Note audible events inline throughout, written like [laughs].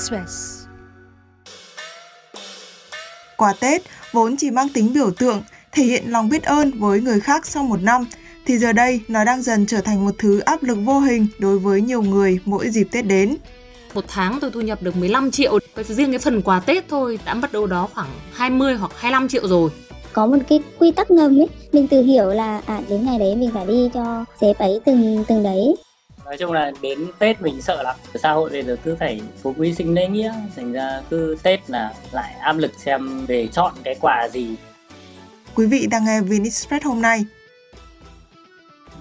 Express. Quà Tết vốn chỉ mang tính biểu tượng, thể hiện lòng biết ơn với người khác sau một năm, thì giờ đây nó đang dần trở thành một thứ áp lực vô hình đối với nhiều người mỗi dịp Tết đến. Một tháng tôi thu nhập được 15 triệu, riêng cái phần quà Tết thôi đã mất đâu đó khoảng 20 hoặc 25 triệu rồi có một cái quy tắc ngầm ấy mình tự hiểu là à đến ngày đấy mình phải đi cho sếp ấy từng từng đấy nói chung là đến tết mình sợ lắm. Xã hội bây giờ cứ phải phú quý sinh lễ nghĩa thành ra cứ tết là lại áp lực xem để chọn cái quà gì. Quý vị đang nghe Vinexpress hôm nay.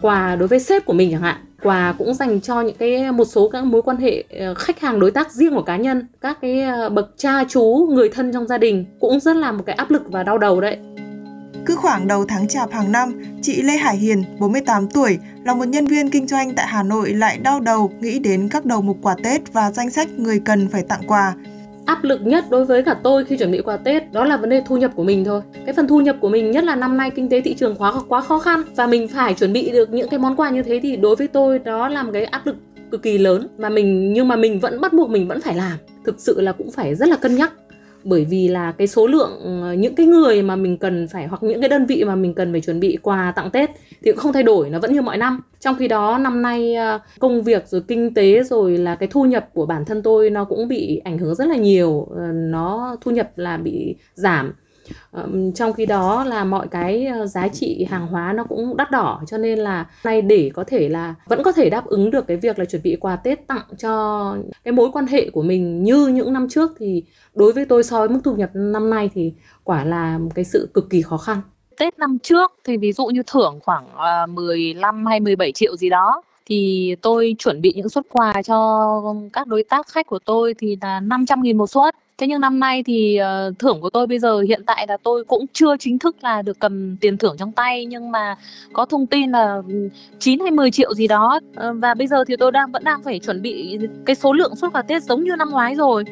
Quà đối với sếp của mình chẳng hạn quà cũng dành cho những cái một số các mối quan hệ ờ, khách hàng đối tác riêng của cá nhân các cái ờ, bậc cha chú người thân trong gia đình cũng rất là một cái áp lực và đau đầu đấy. Cứ khoảng đầu tháng chạp hàng năm, chị Lê Hải Hiền, 48 tuổi, là một nhân viên kinh doanh tại Hà Nội lại đau đầu, nghĩ đến các đầu mục quà Tết và danh sách người cần phải tặng quà. Áp lực nhất đối với cả tôi khi chuẩn bị quà Tết đó là vấn đề thu nhập của mình thôi. Cái phần thu nhập của mình, nhất là năm nay kinh tế thị trường quá quá khó khăn và mình phải chuẩn bị được những cái món quà như thế thì đối với tôi đó là một cái áp lực cực kỳ lớn mà mình, nhưng mà mình vẫn bắt buộc mình vẫn phải làm. Thực sự là cũng phải rất là cân nhắc bởi vì là cái số lượng ờ, những cái người mà mình cần phải hoặc những cái đơn vị mà mình cần phải chuẩn bị quà tặng Tết thì cũng không thay đổi, nó vẫn như mọi năm. Trong khi đó, năm nay ờ, công việc rồi kinh tế rồi là cái thu nhập của bản thân tôi nó cũng bị ảnh hưởng rất là nhiều ờ, nó thu nhập là bị giảm trong khi đó là mọi cái ờ, giá trị hàng hóa nó cũng đắt đỏ, cho nên là nay để có thể là vẫn có thể đáp ứng được cái việc là chuẩn bị quà Tết tặng cho cái mối quan hệ của mình như những năm trước, thì đối với tôi so với mức thu nhập năm nay thì quả là một cái sự cực kỳ khó khăn. Tết năm trước thì ví dụ như thưởng khoảng ờ, 15 hay 17 triệu gì đó thì tôi chuẩn bị những suất quà cho các đối tác khách của tôi thì là 500 nghìn một suất Thế nhưng năm nay thì uh, thưởng của tôi bây giờ hiện tại là tôi cũng chưa chính thức là được cầm tiền thưởng trong tay nhưng mà có thông tin là ừ, 9 hay 10 triệu gì đó uh, và bây giờ thì tôi đang vẫn đang phải chuẩn bị cái số lượng suất quà Tết giống như năm ngoái rồi.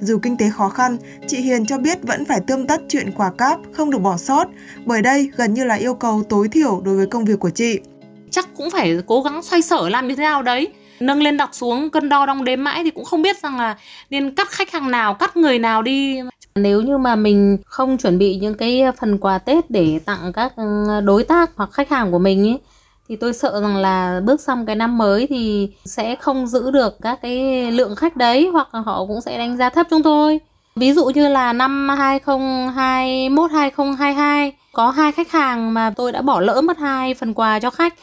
Dù kinh tế khó khăn, chị Hiền cho biết vẫn phải tươm tất chuyện quà cáp, không được bỏ sót, bởi đây gần như là yêu cầu tối thiểu đối với công việc của chị. Chắc cũng phải cố gắng xoay sở làm như thế nào đấy. Nâng lên đặt xuống, cân đo đong đếm mãi thì cũng không biết rằng là nên cắt khách hàng nào, cắt người nào đi. Nếu như mà mình không chuẩn bị những cái phần quà tết để tặng các ừ, đối tác hoặc khách hàng của mình ấy thì tôi sợ rằng là bước sang cái năm mới thì sẽ không giữ được các cái lượng khách đấy hoặc là họ cũng sẽ đánh giá thấp chúng tôi. Ví dụ như là năm 2021 2022 có hai khách hàng mà tôi đã bỏ lỡ mất hai phần quà cho khách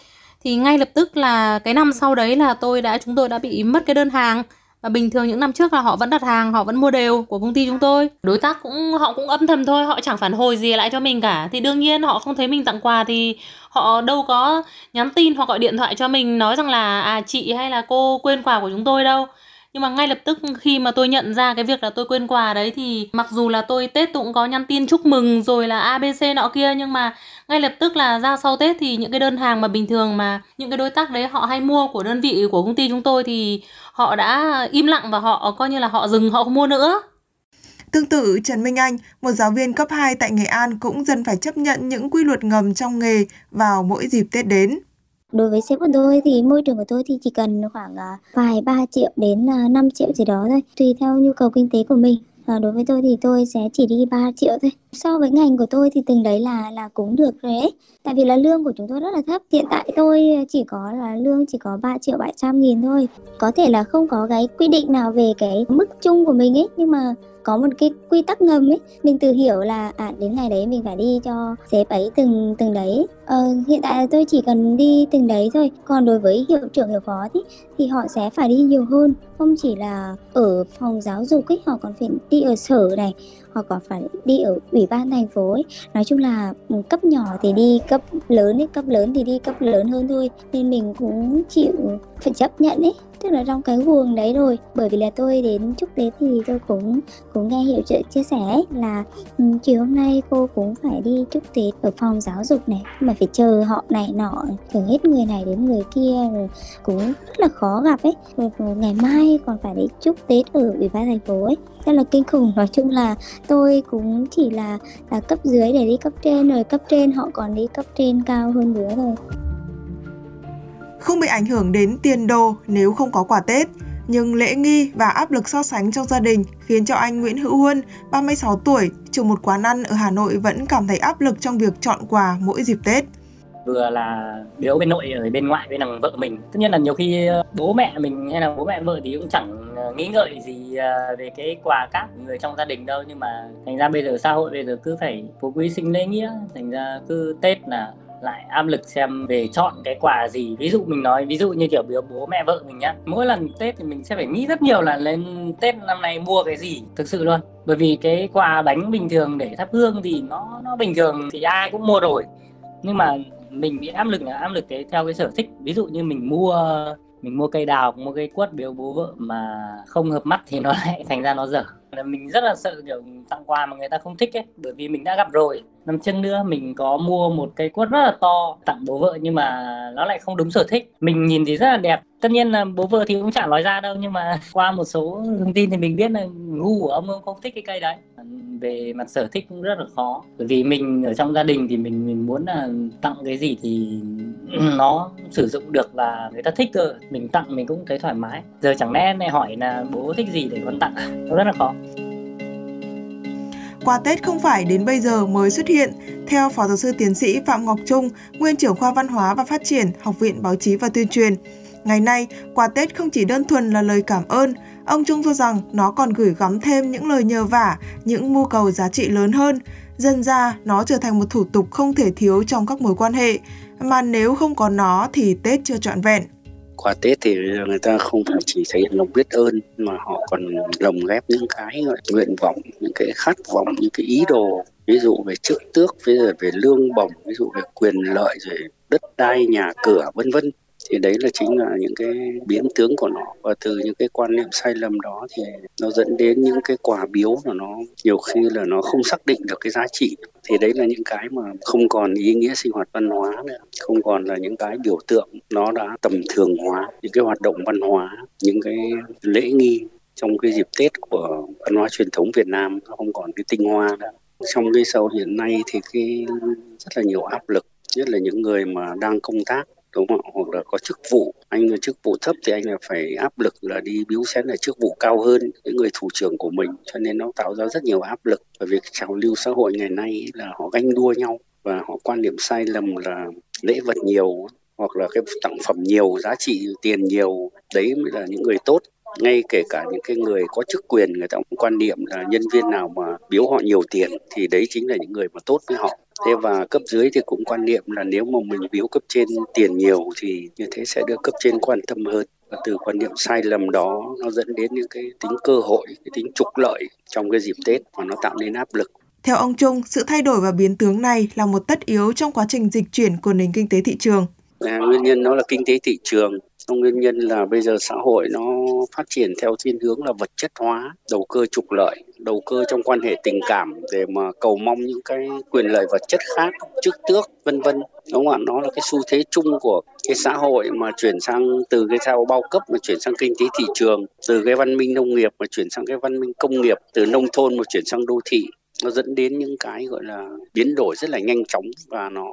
thì ngay lập tức là cái năm sau đấy là tôi đã, chúng tôi đã bị mất cái đơn hàng. Và bình thường những năm trước là họ vẫn đặt hàng, họ vẫn mua đều của công ty chúng tôi. Đối tác cũng, họ cũng âm thầm thôi, họ chẳng phản hồi gì lại cho mình cả. Thì đương nhiên họ không thấy mình tặng quà thì họ đâu có nhắn tin hoặc gọi điện thoại cho mình nói rằng là à chị hay là cô quên quà của chúng tôi đâu nhưng mà ngay lập tức khi mà tôi nhận ra cái việc là tôi quên quà đấy thì mặc dù là tôi tết tôi cũng có nhắn tin chúc mừng rồi là abc nọ kia nhưng mà ngay lập tức là ra sau tết thì những cái đơn hàng mà bình thường mà những cái đối tác đấy họ hay mua của đơn vị của công ty chúng tôi thì họ đã im lặng và họ coi như là họ dừng họ không mua nữa Tương tự, Trần Minh Anh, một giáo viên cấp 2 tại Nghệ An cũng dần phải chấp nhận những quy luật ngầm trong nghề vào mỗi dịp Tết đến. Đối với sếp của tôi thì môi trường của tôi thì chỉ cần khoảng à, vài ba triệu đến à, 5 triệu gì đó thôi, tùy theo nhu cầu kinh tế của mình. À, đối với tôi thì tôi sẽ chỉ đi 3 triệu thôi. So với ngành của tôi thì từng đấy là là cũng được rồi ấy. Tại vì là lương của chúng tôi rất là thấp. Hiện tại tôi chỉ có là lương chỉ có 3 triệu 700 nghìn thôi. Có thể là không có cái quy định nào về cái mức chung của mình ấy. Nhưng mà có một cái quy tắc ngầm ấy mình tự hiểu là à đến ngày đấy mình phải đi cho sếp ấy từng từng đấy ờ, hiện tại là tôi chỉ cần đi từng đấy thôi còn đối với hiệu trưởng hiệu phó thì thì họ sẽ phải đi nhiều hơn không chỉ là ở phòng giáo dục ấy họ còn phải đi ở sở này hoặc còn phải đi ở ủy ban thành phố ấy. Nói chung là ừ, cấp nhỏ thì đi, cấp lớn ấy, cấp lớn thì đi, cấp lớn hơn thôi. Nên mình cũng chịu phải chấp nhận ấy tức là trong cái guồng đấy rồi. Bởi vì là tôi đến chúc tết thì tôi cũng cũng nghe hiệu trưởng chia sẻ là um, chiều hôm nay cô cũng phải đi chúc tết ở phòng giáo dục này. Mà phải chờ họ này nọ từ hết người này đến người kia rồi cũng rất là khó gặp ấy. Rồi, rồi ngày mai còn phải đi chúc tết ở ủy ban thành phố ấy. Rất là kinh khủng. Nói chung là tôi cũng chỉ là là cấp dưới để đi cấp trên rồi cấp trên họ còn đi cấp trên cao hơn nữa rồi không bị ảnh hưởng đến tiền đồ nếu không có quà Tết. Nhưng lễ nghi và áp lực so sánh trong gia đình khiến cho anh Nguyễn Hữu Huân, 36 tuổi, chủ một quán ăn ở Hà Nội vẫn cảm thấy áp lực trong việc chọn quà mỗi dịp Tết. Vừa là biếu bên nội ở bên ngoại bên đằng vợ mình. Tất nhiên là nhiều khi ờ, bố mẹ mình hay là bố mẹ vợ thì cũng chẳng ờ, nghĩ ngợi gì ờ, về cái quà các người trong gia đình đâu. Nhưng mà thành ra bây giờ xã hội bây giờ cứ phải phú quý sinh lễ nghĩa thành ra cứ tết là lại áp lực xem về chọn cái quà gì. Ví dụ mình nói, ví dụ như kiểu biểu bố, mẹ, vợ mình nhá. Mỗi lần tết thì mình sẽ phải nghĩ rất nhiều là lên tết năm nay mua cái gì, thực sự luôn. Bởi vì cái quà bánh bình thường để thắp hương thì nó nó bình thường thì ai cũng mua rồi. Nhưng mà mình bị áp lực là áp lực cái, theo cái sở thích. Ví dụ như mình mua mình mua cây đào, mua cây quất biếu bố, vợ mà không hợp mắt thì nó [laughs] lại thành ra nó dở là mình rất là sợ, kiểu, tặng quà mà người ta không thích ấy, bởi vì mình đã gặp rồi. Năm trước nữa mình có mua một cây quất rất là to tặng bố vợ nhưng mà nó lại không đúng sở thích. Mình nhìn thì rất là đẹp. Tất nhiên là bố vợ thì cũng chẳng nói ra đâu, nhưng mà [laughs] qua một số thông tin thì mình biết là ngu của ông không thích cái cây đấy. Về mặt sở thích cũng rất là khó. Bởi vì mình ở trong gia đình thì mình mình muốn là tặng cái gì thì nó sử dụng được và người ta thích cơ mình tặng mình cũng thấy thoải mái. Giờ chẳng lẽ mẹ hỏi là bố thích gì để con tặng à? nó rất là khó. Quà Tết không phải đến bây giờ mới xuất hiện. Theo Phó Giáo sư Tiến sĩ Phạm Ngọc Trung, Nguyên trưởng khoa Văn hóa và Phát triển, Học viện Báo chí và Tuyên truyền, Ngày nay, quà Tết không chỉ đơn thuần là lời cảm ơn, ông Trung cho rằng nó còn gửi gắm thêm những lời nhờ vả, những mưu cầu giá trị lớn hơn. Dần ra, nó trở thành một thủ tục không thể thiếu trong các mối quan hệ, mà nếu không có nó thì Tết chưa trọn vẹn. Quà Tết thì người ta không phải chỉ thể hiện lòng biết ơn mà họ còn lồng ghép những cái nguyện vọng, những cái khát vọng, những cái ý đồ ví dụ về chức tước, ví dụ về lương bổng, ví dụ về quyền lợi rồi đất đai, nhà cửa vân vân thì đấy là chính là những cái biến tướng của nó. Và từ những cái quan niệm sai lầm đó thì nó dẫn đến những cái quả biếu mà nó nhiều khi là nó không xác định được cái giá trị. Thì đấy là những cái mà không còn ý nghĩa sinh hoạt văn hóa nữa, không còn là những cái biểu tượng nó đã tầm thường hóa, những cái hoạt động văn hóa, những cái lễ nghi trong cái dịp Tết của văn hóa truyền thống Việt Nam, nó không còn cái tinh hoa nữa. Trong cái sau hiện nay thì cái rất là nhiều áp lực, nhất là những người mà đang công tác đúng không? Hoặc là có chức vụ. Anh là chức vụ thấp thì anh là phải áp lực là đi biếu xén là chức vụ cao hơn những người thủ trưởng của mình. Cho nên nó tạo ra rất nhiều áp lực. Bởi vì trào lưu xã hội ngày nay là họ ganh đua nhau và họ quan điểm sai lầm là lễ vật nhiều hoặc là cái tặng phẩm nhiều, giá trị tiền nhiều, đấy mới là những người tốt. Ngay kể cả những cái người có chức quyền, người ta cũng quan niệm là nhân viên nào mà biếu họ nhiều tiền thì đấy chính là những người mà tốt với họ thế và cấp dưới thì cũng quan niệm là nếu mà mình biếu cấp trên tiền nhiều thì như thế sẽ được cấp trên quan tâm hơn và từ quan niệm sai lầm đó nó dẫn đến những cái tính cơ hội cái tính trục lợi trong cái dịp tết và nó tạo nên áp lực theo ông Trung, sự thay đổi và biến tướng này là một tất yếu trong quá trình dịch chuyển của nền kinh tế thị trường. À, nguyên nhân nó là kinh tế thị trường nguyên nhân là bây giờ xã hội nó phát triển theo thiên hướng là vật chất hóa đầu cơ trục lợi đầu cơ trong quan hệ tình cảm để mà cầu mong những cái quyền lợi vật chất khác chức tước vân vân. Đúng không ạ? Nó là cái xu thế chung của cái xã hội mà chuyển sang từ cái sao bao cấp mà chuyển sang kinh tế thị trường từ cái văn minh nông nghiệp mà chuyển sang cái văn minh công nghiệp từ nông thôn mà chuyển sang đô thị. Nó dẫn đến những cái gọi là biến đổi rất là nhanh chóng và nó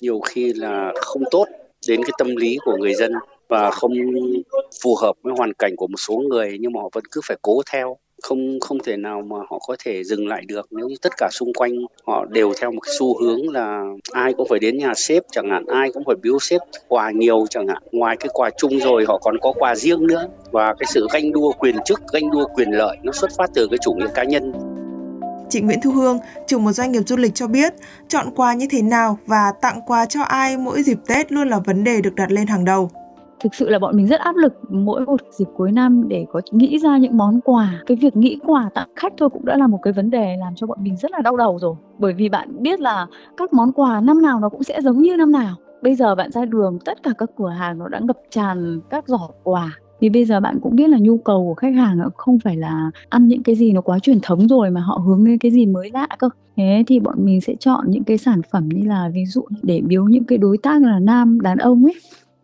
nhiều khi là không tốt đến cái tâm lý của người dân và không phù hợp với hoàn cảnh của một số người, nhưng mà họ vẫn cứ phải cố theo. Không không thể nào mà họ có thể dừng lại được. Nếu như tất cả xung quanh họ đều theo một cái xu hướng là ai cũng phải đến nhà sếp chẳng hạn, ai cũng phải biếu sếp quà nhiều, chẳng hạn. Ngoài cái quà chung rồi, họ còn có quà riêng nữa. Và cái sự ganh đua quyền chức, ganh đua quyền lợi nó xuất phát từ cái chủ nghĩa cá nhân. Chị Nguyễn Thu Hương, chủ một doanh nghiệp du lịch cho biết, chọn quà như thế nào và tặng quà cho ai mỗi dịp Tết luôn là vấn đề được đặt lên hàng đầu. Thực sự là bọn mình rất áp lực mỗi một dịp cuối năm để có nghĩ ra những món quà. Cái việc nghĩ quà tặng khách thôi cũng đã là một cái vấn đề làm cho bọn mình rất là đau đầu rồi. Bởi vì bạn biết là các món quà năm nào nó cũng sẽ giống như năm nào. Bây giờ bạn ra đường tất cả các cửa hàng nó đã ngập tràn các giỏ quà vì bây giờ bạn cũng biết là nhu cầu của khách hàng không phải là ăn những cái gì nó quá truyền thống rồi mà họ hướng đến cái gì mới lạ cơ. Thế thì bọn mình sẽ chọn những cái sản phẩm như là ví dụ để biếu những cái đối tác là nam, đàn ông ấy,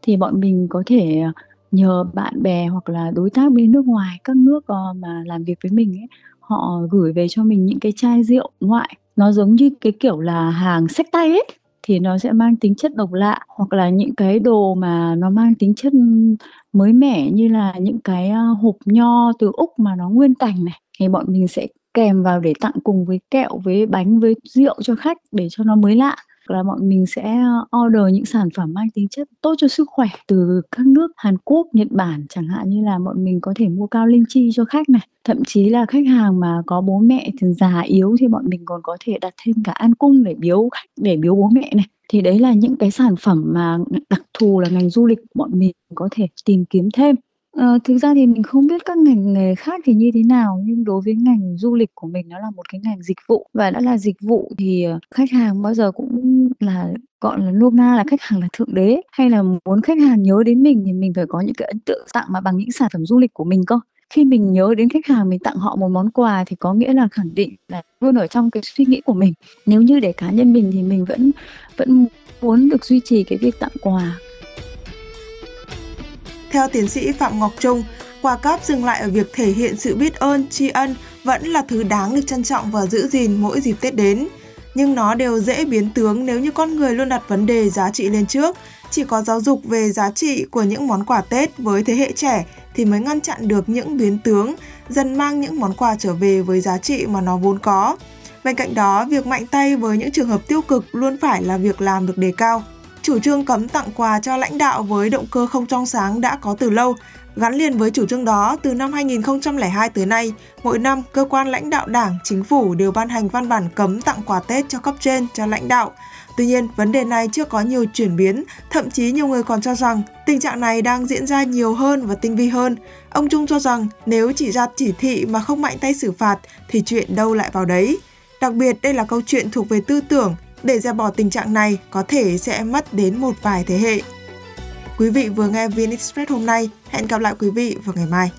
thì bọn mình có thể ờ, nhờ bạn bè hoặc là đối tác bên nước ngoài, các nước ờ, mà làm việc với mình ấy, họ gửi về cho mình những cái chai rượu ngoại. Nó giống như cái kiểu là hàng sách tay ấy thì nó sẽ mang tính chất độc lạ, hoặc là những cái đồ mà nó mang tính chất mới mẻ như là những cái hộp nho từ Úc mà nó nguyên cảnh này, thì bọn mình sẽ kèm vào để tặng cùng với kẹo, với bánh, với rượu cho khách để cho nó mới lạ là bọn mình sẽ ờ, order những sản phẩm mang tính chất tốt cho sức khỏe từ các nước Hàn Quốc, Nhật Bản. Chẳng hạn như là bọn mình có thể mua cao linh chi cho khách này. Thậm chí là khách hàng mà có bố mẹ thì già yếu thì bọn mình còn có thể đặt thêm cả ăn cung để biếu khách để biếu bố mẹ này. Thì đấy là những cái sản phẩm mà đặc thù là ngành du lịch bọn mình có thể tìm kiếm thêm. Ờ, thực ra thì mình không biết các ngành nghề khác thì như thế nào, nhưng đối với ngành du lịch của mình nó là một cái ngành dịch vụ và đã là dịch vụ thì, ờ, khách hàng bao giờ cũng là, gọi là, nôm na là khách hàng là thượng đế, hay là muốn khách hàng nhớ đến mình thì mình phải có những cái ấn tượng tặng mà bằng những sản phẩm du lịch của mình cơ. Khi mình nhớ đến khách hàng mình tặng họ một món quà thì có nghĩa là khẳng định là luôn ở trong cái suy nghĩ của mình. Nếu như để cá nhân mình thì mình vẫn vẫn muốn được duy trì cái việc tặng quà. Theo tiến sĩ Phạm Ngọc Trung, quà cáp dừng lại ở việc thể hiện sự biết ơn, tri ân vẫn là thứ đáng được trân trọng và giữ gìn mỗi dịp Tết đến. Nhưng nó đều dễ biến tướng nếu như con người luôn đặt vấn đề giá trị lên trước. Chỉ có giáo dục về giá trị của những món quà Tết với thế hệ trẻ thì mới ngăn chặn được những biến tướng, dần mang những món quà trở về với giá trị mà nó vốn có. Bên cạnh đó, việc mạnh tay với những trường hợp tiêu cực luôn phải là việc làm được đề cao. Chủ trương cấm tặng quà cho lãnh đạo với động cơ không trong sáng đã có từ lâu. Gắn liền với chủ trương đó, từ năm 2002 tới nay, mỗi năm cơ quan lãnh đạo đảng, chính phủ đều ban hành văn bản cấm tặng quà Tết cho cấp trên, cho lãnh đạo. Tuy nhiên, vấn đề này chưa có nhiều chuyển biến, thậm chí nhiều người còn cho rằng tình trạng này đang diễn ra nhiều hơn và tinh vi hơn. Ông Trung cho rằng nếu chỉ ra chỉ thị mà không mạnh tay xử phạt thì chuyện đâu lại vào đấy. Đặc biệt đây là câu chuyện thuộc về tư tưởng, để dẹp bỏ tình trạng này có thể sẽ mất đến một vài thế hệ. Quý vị vừa nghe VN Express hôm nay, hẹn gặp lại quý vị vào ngày mai.